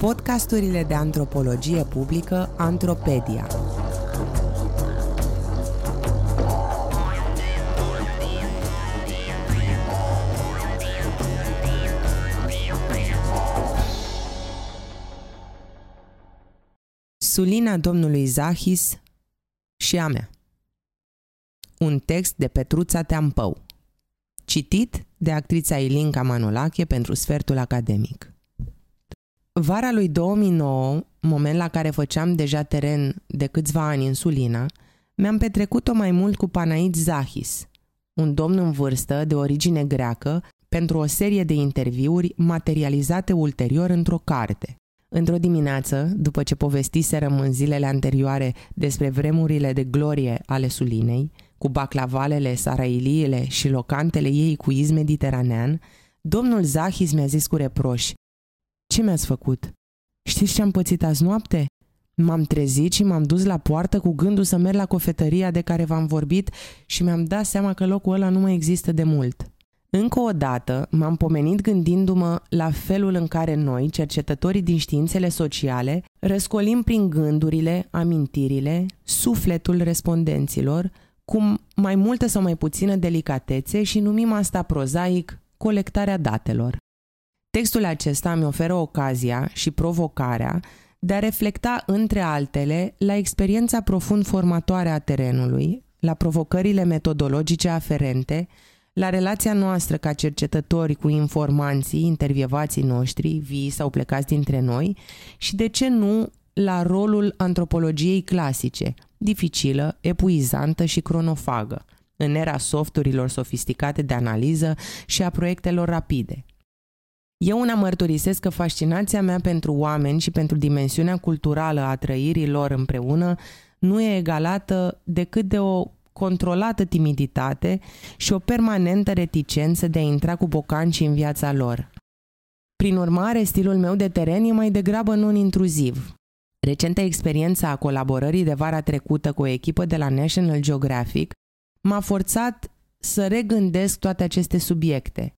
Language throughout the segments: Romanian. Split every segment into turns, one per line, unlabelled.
Podcasturile de antropologie publică Antropedia. Sulina domnului Zahis și a mea. Un text de Petruța Teampău. Citit de actrița Ilinca Manolache pentru sfertul academic. Vara lui 2009, moment la care făceam deja teren de câțiva ani în Sulina, mi-am petrecut-o mai mult cu Panaid Zahis, un domn în vârstă de origine greacă, pentru o serie de interviuri materializate ulterior într-o carte. Într-o dimineață, după ce povestiserăm în zilele anterioare despre vremurile de glorie ale Sulinei, cu baclavalele, sarailiile și locantele ei cu iz mediteranean, domnul Zahis mi-a zis cu reproș, Ce mi-ați făcut? Știți ce am pățit azi noapte? M-am trezit și m-am dus la poartă cu gândul să merg la cofetăria de care v-am vorbit și mi-am dat seama că locul ăla nu mai există de mult. Încă o dată m-am pomenit gândindu-mă la felul în care noi, cercetătorii din științele sociale, răscolim prin gândurile, amintirile, sufletul respondenților, cu mai multă sau mai puțină delicatețe și numim asta prozaic colectarea datelor. Textul acesta mi oferă ocazia și provocarea de a reflecta, între altele, la experiența profund formatoare a terenului, la provocările metodologice aferente, la relația noastră ca cercetători cu informanții, intervievații noștri, vii sau plecați dintre noi și, de ce nu, la rolul antropologiei clasice, dificilă, epuizantă și cronofagă, în era softurilor sofisticate de analiză și a proiectelor rapide. Eu una mărturisesc că fascinația mea pentru oameni și pentru dimensiunea culturală a trăirii lor împreună nu e egalată decât de o controlată timiditate și o permanentă reticență de a intra cu bocanci în viața lor. Prin urmare, stilul meu de teren e mai degrabă non-intruziv. Recenta experiență a colaborării de vara trecută cu o echipă de la National Geographic m-a forțat să regândesc toate aceste subiecte,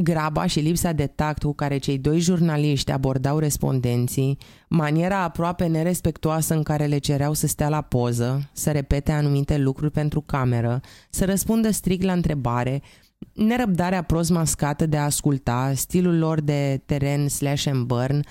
Graba și lipsa de tact cu care cei doi jurnaliști abordau respondenții, maniera aproape nerespectuoasă în care le cereau să stea la poză, să repete anumite lucruri pentru cameră, să răspundă strict la întrebare, nerăbdarea prost mascată de a asculta, stilul lor de teren slash and burn,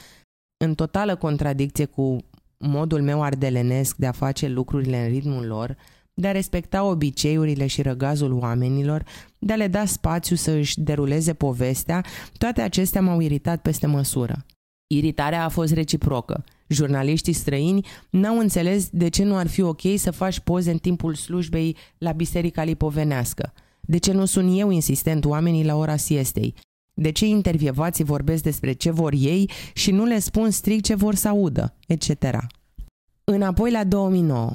în totală contradicție cu modul meu ardelenesc de a face lucrurile în ritmul lor, de a respecta obiceiurile și răgazul oamenilor, de a le da spațiu să își deruleze povestea, toate acestea m-au iritat peste măsură. Iritarea a fost reciprocă. Jurnaliștii străini n-au înțeles de ce nu ar fi ok să faci poze în timpul slujbei la Biserica Lipovenească. De ce nu sun eu insistent oamenii la ora siestei? De ce intervievații vorbesc despre ce vor ei și nu le spun strict ce vor să audă, etc. Înapoi la 2009.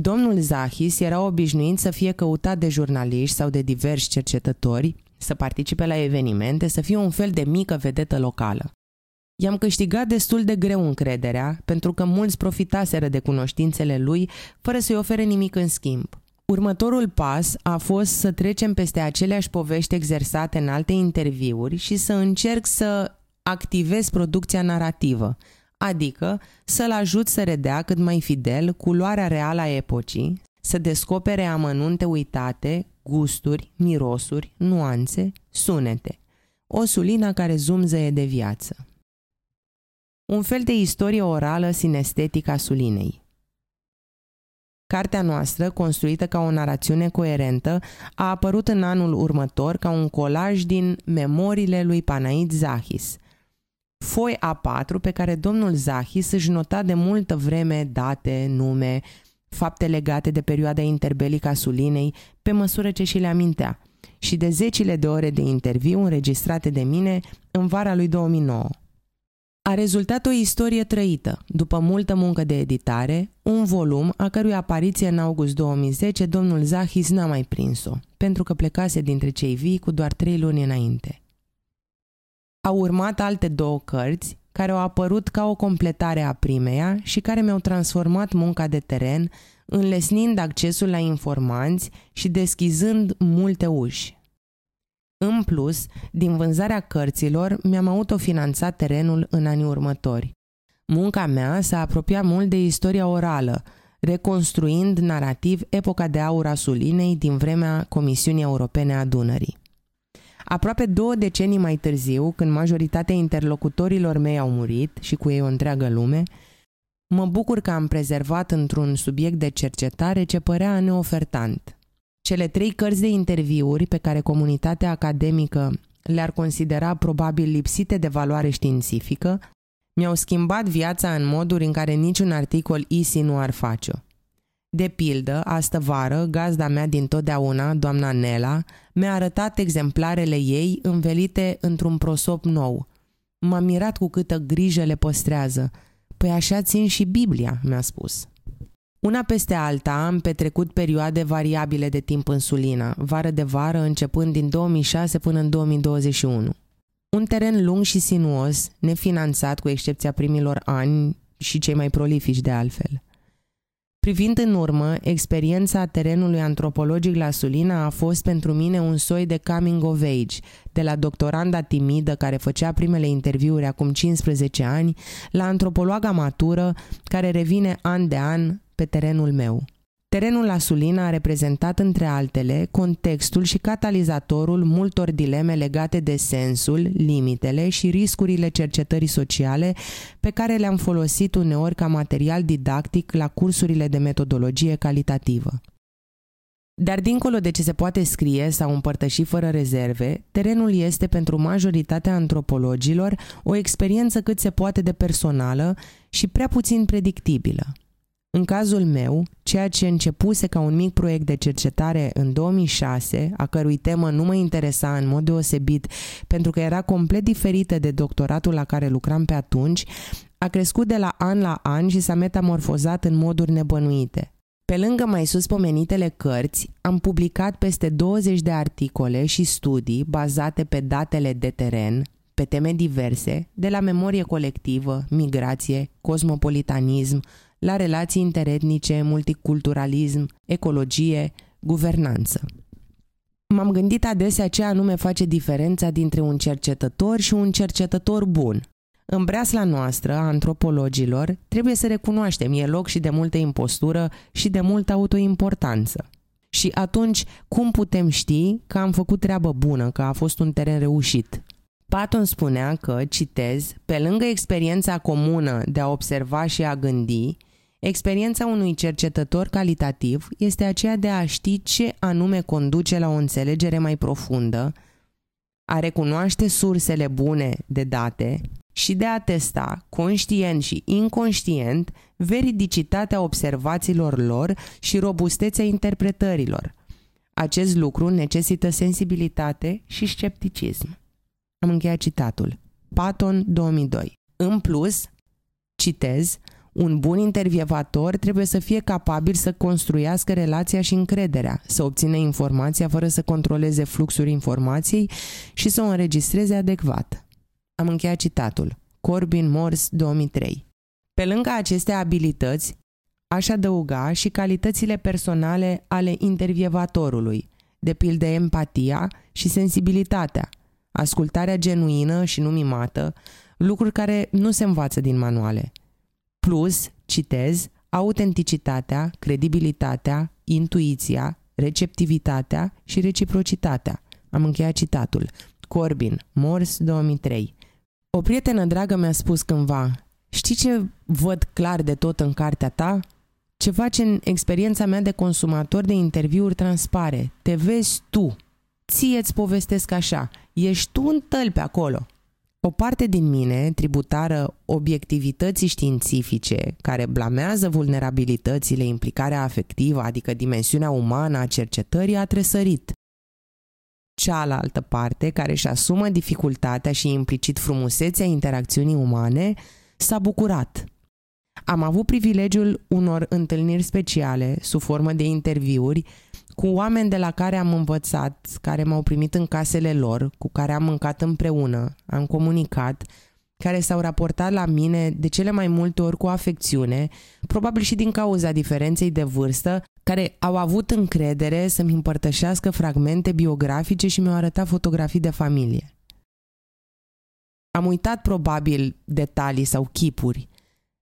Domnul Zahis era obișnuit să fie căutat de jurnaliști sau de diversi cercetători, să participe la evenimente, să fie un fel de mică vedetă locală. I-am câștigat destul de greu încrederea, pentru că mulți profitaseră de cunoștințele lui, fără să-i ofere nimic în schimb. Următorul pas a fost să trecem peste aceleași povești exersate în alte interviuri și să încerc să activez producția narrativă, adică să-l ajut să redea cât mai fidel culoarea reală a epocii, să descopere amănunte uitate, gusturi, mirosuri, nuanțe, sunete. O sulină care zumzăie de viață. Un fel de istorie orală sinestetică a sulinei. Cartea noastră, construită ca o narațiune coerentă, a apărut în anul următor ca un colaj din memoriile lui Panaid Zahis – foi A4 pe care domnul Zahis își nota de multă vreme date, nume, fapte legate de perioada interbelică a Sulinei, pe măsură ce și le amintea, și de zecile de ore de interviu înregistrate de mine în vara lui 2009. A rezultat o istorie trăită, după multă muncă de editare, un volum a cărui apariție în august 2010 domnul Zahis n-a mai prins-o, pentru că plecase dintre cei vii cu doar trei luni înainte. Au urmat alte două cărți care au apărut ca o completare a primeia și care mi-au transformat munca de teren, înlesnind accesul la informanți și deschizând multe uși. În plus, din vânzarea cărților, mi-am autofinanțat terenul în anii următori. Munca mea s-a apropiat mult de istoria orală, reconstruind narativ epoca de aur a Sulinei din vremea Comisiunii Europene a Dunării. Aproape două decenii mai târziu, când majoritatea interlocutorilor mei au murit și cu ei o întreagă lume, mă bucur că am prezervat într-un subiect de cercetare ce părea neofertant. Cele trei cărți de interviuri pe care comunitatea academică le-ar considera probabil lipsite de valoare științifică, mi-au schimbat viața în moduri în care niciun articol easy nu ar face-o. De pildă, astă vară, gazda mea din totdeauna, doamna Nela, mi-a arătat exemplarele ei învelite într-un prosop nou. M-am mirat cu câtă grijă le păstrează. Păi așa țin și Biblia, mi-a spus. Una peste alta am petrecut perioade variabile de timp în Sulina, vară de vară, începând din 2006 până în 2021. Un teren lung și sinuos, nefinanțat cu excepția primilor ani și cei mai prolifici de altfel. Privind în urmă, experiența terenului antropologic la Sulina a fost pentru mine un soi de coming of age, de la doctoranda timidă care făcea primele interviuri acum 15 ani, la antropologa matură care revine an de an pe terenul meu. Terenul la Sulina a reprezentat, între altele, contextul și catalizatorul multor dileme legate de sensul, limitele și riscurile cercetării sociale pe care le-am folosit uneori ca material didactic la cursurile de metodologie calitativă. Dar dincolo de ce se poate scrie sau împărtăși fără rezerve, terenul este pentru majoritatea antropologilor o experiență cât se poate de personală și prea puțin predictibilă. În cazul meu, ceea ce începuse ca un mic proiect de cercetare în 2006, a cărui temă nu mă interesa în mod deosebit pentru că era complet diferită de doctoratul la care lucram pe atunci, a crescut de la an la an și s-a metamorfozat în moduri nebănuite. Pe lângă mai sus pomenitele cărți, am publicat peste 20 de articole și studii bazate pe datele de teren, pe teme diverse, de la memorie colectivă, migrație, cosmopolitanism, la relații interetnice, multiculturalism, ecologie, guvernanță. M-am gândit adesea ce anume face diferența dintre un cercetător și un cercetător bun. În breasla noastră, a antropologilor, trebuie să recunoaștem, e loc și de multă impostură și de multă autoimportanță. Și atunci, cum putem ști că am făcut treabă bună, că a fost un teren reușit? Patton spunea că, citez, pe lângă experiența comună de a observa și a gândi, experiența unui cercetător calitativ este aceea de a ști ce anume conduce la o înțelegere mai profundă, a recunoaște sursele bune de date și de a testa, conștient și inconștient, veridicitatea observațiilor lor și robustețea interpretărilor. Acest lucru necesită sensibilitate și scepticism. Am încheiat citatul. Patton 2002. În plus, citez, un bun intervievator trebuie să fie capabil să construiască relația și încrederea, să obțină informația fără să controleze fluxul informației și să o înregistreze adecvat. Am încheiat citatul. Corbin Morse 2003. Pe lângă aceste abilități, aș adăuga și calitățile personale ale intervievatorului, de pildă empatia și sensibilitatea, ascultarea genuină și nu mimată, lucruri care nu se învață din manuale. Plus, citez, autenticitatea, credibilitatea, intuiția, receptivitatea și reciprocitatea. Am încheiat citatul. Corbin, Morse 2003. O prietenă dragă mi-a spus cândva, știi ce văd clar de tot în cartea ta? Ceva ce în experiența mea de consumator de interviuri transpare. Te vezi tu. Ție îți povestesc așa. Ești tu în tălpi acolo. O parte din mine, tributară obiectivității științifice, care blamează vulnerabilitățile, implicarea afectivă, adică dimensiunea umană a cercetării, a tresărit. Cealaltă parte, care își asumă dificultatea și implicit frumusețea interacțiunii umane, s-a bucurat. Am avut privilegiul unor întâlniri speciale, sub formă de interviuri, cu oameni de la care am învățat, care m-au primit în casele lor, cu care am mâncat împreună, am comunicat, care s-au raportat la mine de cele mai multe ori cu afecțiune, probabil și din cauza diferenței de vârstă, care au avut încredere să-mi împărtășească fragmente biografice și mi-au arătat fotografii de familie. Am uitat probabil detalii sau chipuri,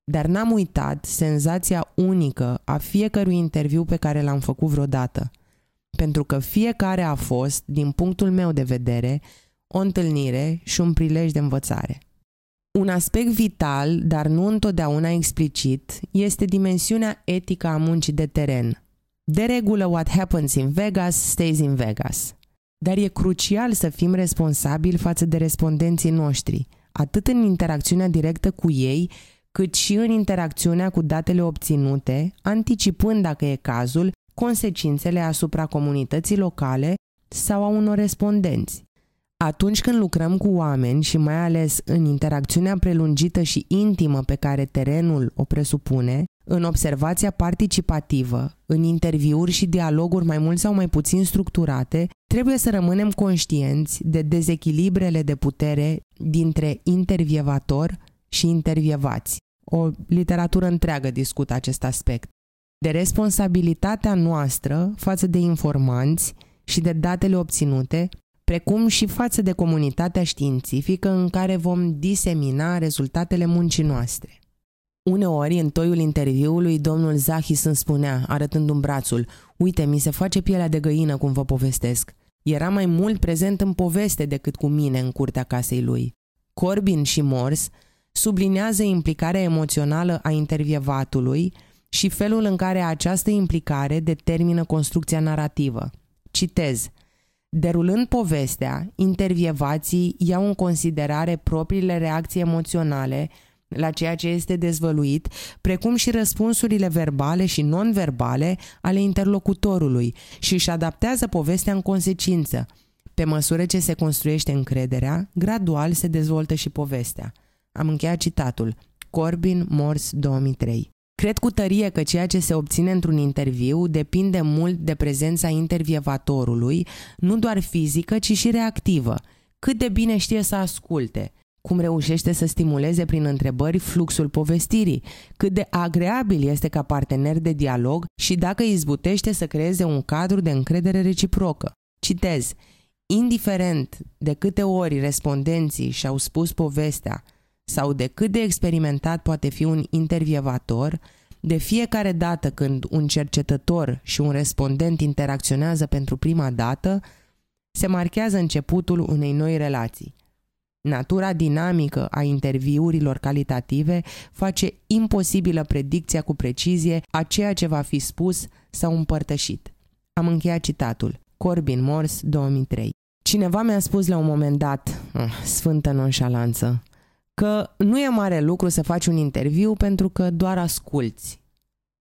dar n-am uitat senzația unică a fiecărui interviu pe care l-am făcut vreodată. Pentru că fiecare a fost, din punctul meu de vedere, o întâlnire și un prilej de învățare. Un aspect vital, dar nu întotdeauna explicit, este dimensiunea etică a muncii de teren. De regulă, what happens in Vegas stays in Vegas. Dar e crucial să fim responsabili față de respondenții noștri, atât în interacțiunea directă cu ei, cât și în interacțiunea cu datele obținute, anticipând, dacă e cazul, consecințele asupra comunității locale sau a unor respondenți. Atunci când lucrăm cu oameni și mai ales în interacțiunea prelungită și intimă pe care terenul o presupune, în observația participativă, în interviuri și dialoguri mai mult sau mai puțin structurate, trebuie să rămânem conștienți de dezechilibrele de putere dintre intervievator și intervievați. O literatură întreagă discută acest aspect. De responsabilitatea noastră față de informanți și de datele obținute, precum și față de comunitatea științifică în care vom disemina rezultatele muncii noastre. Uneori, în toiul interviului, domnul Zahis îmi spunea, arătând un brațul, Uite, mi se face pielea de găină cum vă povestesc. Era mai mult prezent în poveste decât cu mine în curtea casei lui. Corbin și Morse sublinează implicarea emoțională a intervievatului și felul în care această implicare determină construcția narrativă. Citez. Derulând povestea, intervievații iau în considerare propriile reacții emoționale la ceea ce este dezvăluit, precum și răspunsurile verbale și non-verbale ale interlocutorului și își adaptează povestea în consecință. Pe măsură ce se construiește încrederea, gradual se dezvoltă și povestea. Am încheiat citatul. Corbin Morse 2003 Cred cu tărie că ceea ce se obține într-un interviu depinde mult de prezența intervievatorului, nu doar fizică, ci și reactivă. Cât de bine știe să asculte, cum reușește să stimuleze prin întrebări fluxul povestirii, cât de agreabil este ca partener de dialog și dacă izbutește să creeze un cadru de încredere reciprocă. Citez, indiferent de câte ori respondenții și-au spus povestea sau de cât de experimentat poate fi un intervievator, de fiecare dată când un cercetător și un respondent interacționează pentru prima dată, se marchează începutul unei noi relații. Natura dinamică a interviurilor calitative face imposibilă predicția cu precizie a ceea ce va fi spus sau împărtășit. Am încheiat citatul. Corbin Morse, 2003 Cineva mi-a spus la un moment dat, oh, sfântă nonșalanță, că nu e mare lucru să faci un interviu pentru că doar asculți.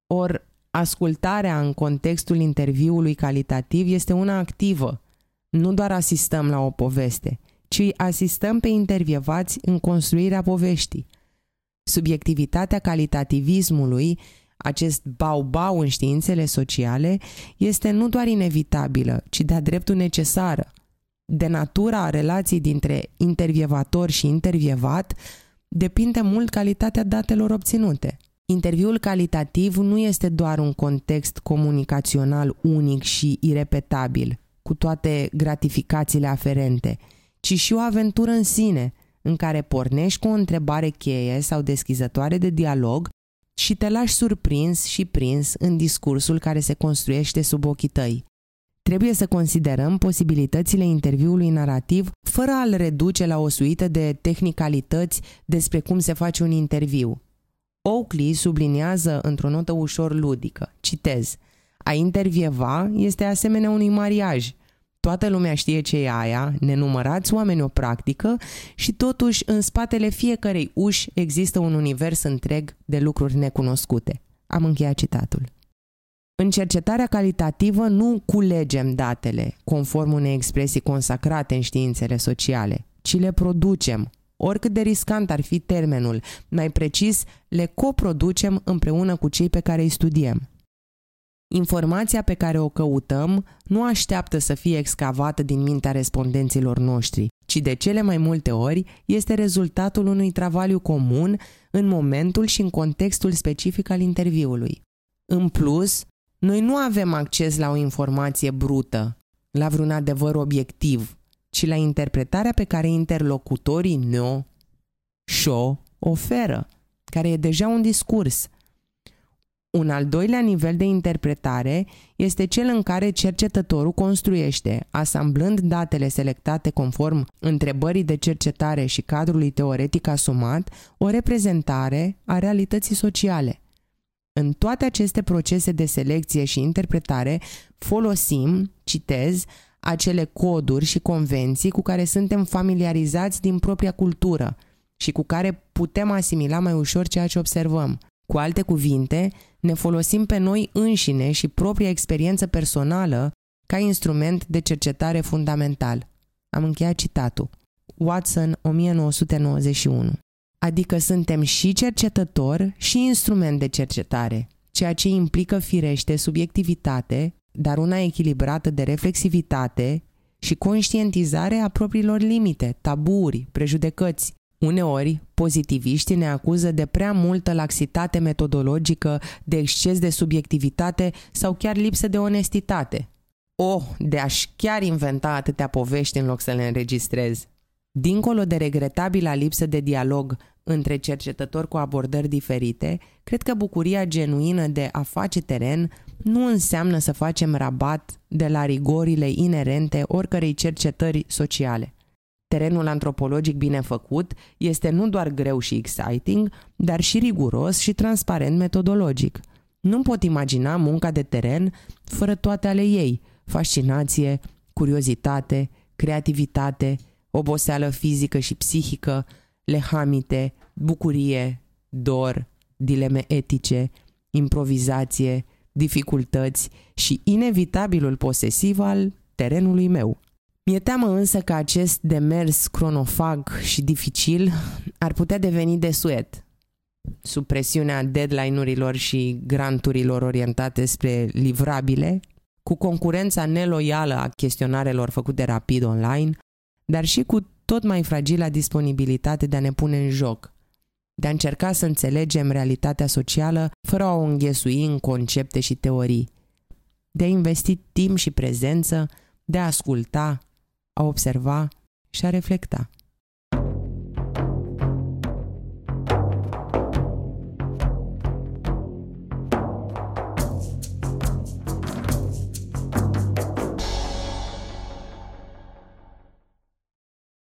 Or, ascultarea în contextul interviului calitativ este una activă. Nu doar asistăm la o poveste, ci asistăm pe intervievați în construirea poveștii. Subiectivitatea calitativismului, acest bau-bau în științele sociale, este nu doar inevitabilă, ci de-a dreptul necesară – de natura relației dintre intervievator și intervievat depinde mult calitatea datelor obținute. Interviul calitativ nu este doar un context comunicațional unic și irepetabil, cu toate gratificațiile aferente, ci și o aventură în sine, în care pornești cu o întrebare cheie sau deschizătoare de dialog și te lași surprins și prins în discursul care se construiește sub ochii tăi. Trebuie să considerăm posibilitățile interviului narrativ fără a-l reduce la o suită de tehnicalități despre cum se face un interviu. Oakley subliniază într-o notă ușor ludică, citez, a intervieva este asemenea unui mariaj. Toată lumea știe ce e aia, nenumărați oameni o practică și totuși în spatele fiecărei uși există un univers întreg de lucruri necunoscute. Am încheiat citatul. În cercetarea calitativă nu culegem datele conform unei expresii consacrate în științele sociale, ci le producem. Oricât de riscant ar fi termenul, mai precis, le coproducem împreună cu cei pe care îi studiem. Informația pe care o căutăm nu așteaptă să fie excavată din mintea respondenților noștri, ci de cele mai multe ori este rezultatul unui travaliu comun în momentul și în contextul specific al interviului. În plus, noi nu avem acces la o informație brută, la vreun adevăr obiectiv, ci la interpretarea pe care interlocutorii ne-o și-o oferă. care e deja un discurs. Un al doilea nivel de interpretare este cel în care cercetătorul construiește, asamblând datele selectate conform întrebării de cercetare și cadrului teoretic asumat, o reprezentare a realității sociale. În toate aceste procese de selecție și interpretare folosim, citez, acele coduri și convenții cu care suntem familiarizați din propria cultură și cu care putem asimila mai ușor ceea ce observăm. Cu alte cuvinte, ne folosim pe noi înșine și propria experiență personală ca instrument de cercetare fundamental. Am încheiat citatul. Watson, 1991. Adică suntem și cercetător și instrument de cercetare, ceea ce implică firește subiectivitate, dar una echilibrată de reflexivitate și conștientizare a propriilor limite, taburi, prejudecăți. Uneori, pozitiviștii ne acuză de prea multă laxitate metodologică, de exces de subiectivitate sau chiar lipsă de onestitate. Oh, de aș chiar inventa atâtea povești în loc să le înregistrez. Dincolo de regretabila lipsă de dialog între cercetători cu abordări diferite, cred că bucuria genuină de a face teren nu înseamnă să facem rabat de la rigorile inerente oricărei cercetări sociale. Terenul antropologic bine făcut este nu doar greu și exciting, dar și riguros și transparent metodologic. Nu pot imagina munca de teren fără toate ale ei, fascinație, curiozitate, creativitate, oboseală fizică și psihică, lehamite, bucurie, dor, dileme etice, improvizație, dificultăți și inevitabilul posesiv al terenului meu. Mi-e teamă însă că acest demers cronofag și dificil ar putea deveni desuet sub presiunea deadline-urilor și granturilor orientate spre livrabile, cu concurența neloială a chestionarelor făcute rapid online, dar și cu tot mai fragila disponibilitate de a ne pune în joc, de a încerca să înțelegem realitatea socială fără a o înghesui în concepte și teorii, de a investi timp și prezență, de a asculta, a observa și a reflecta.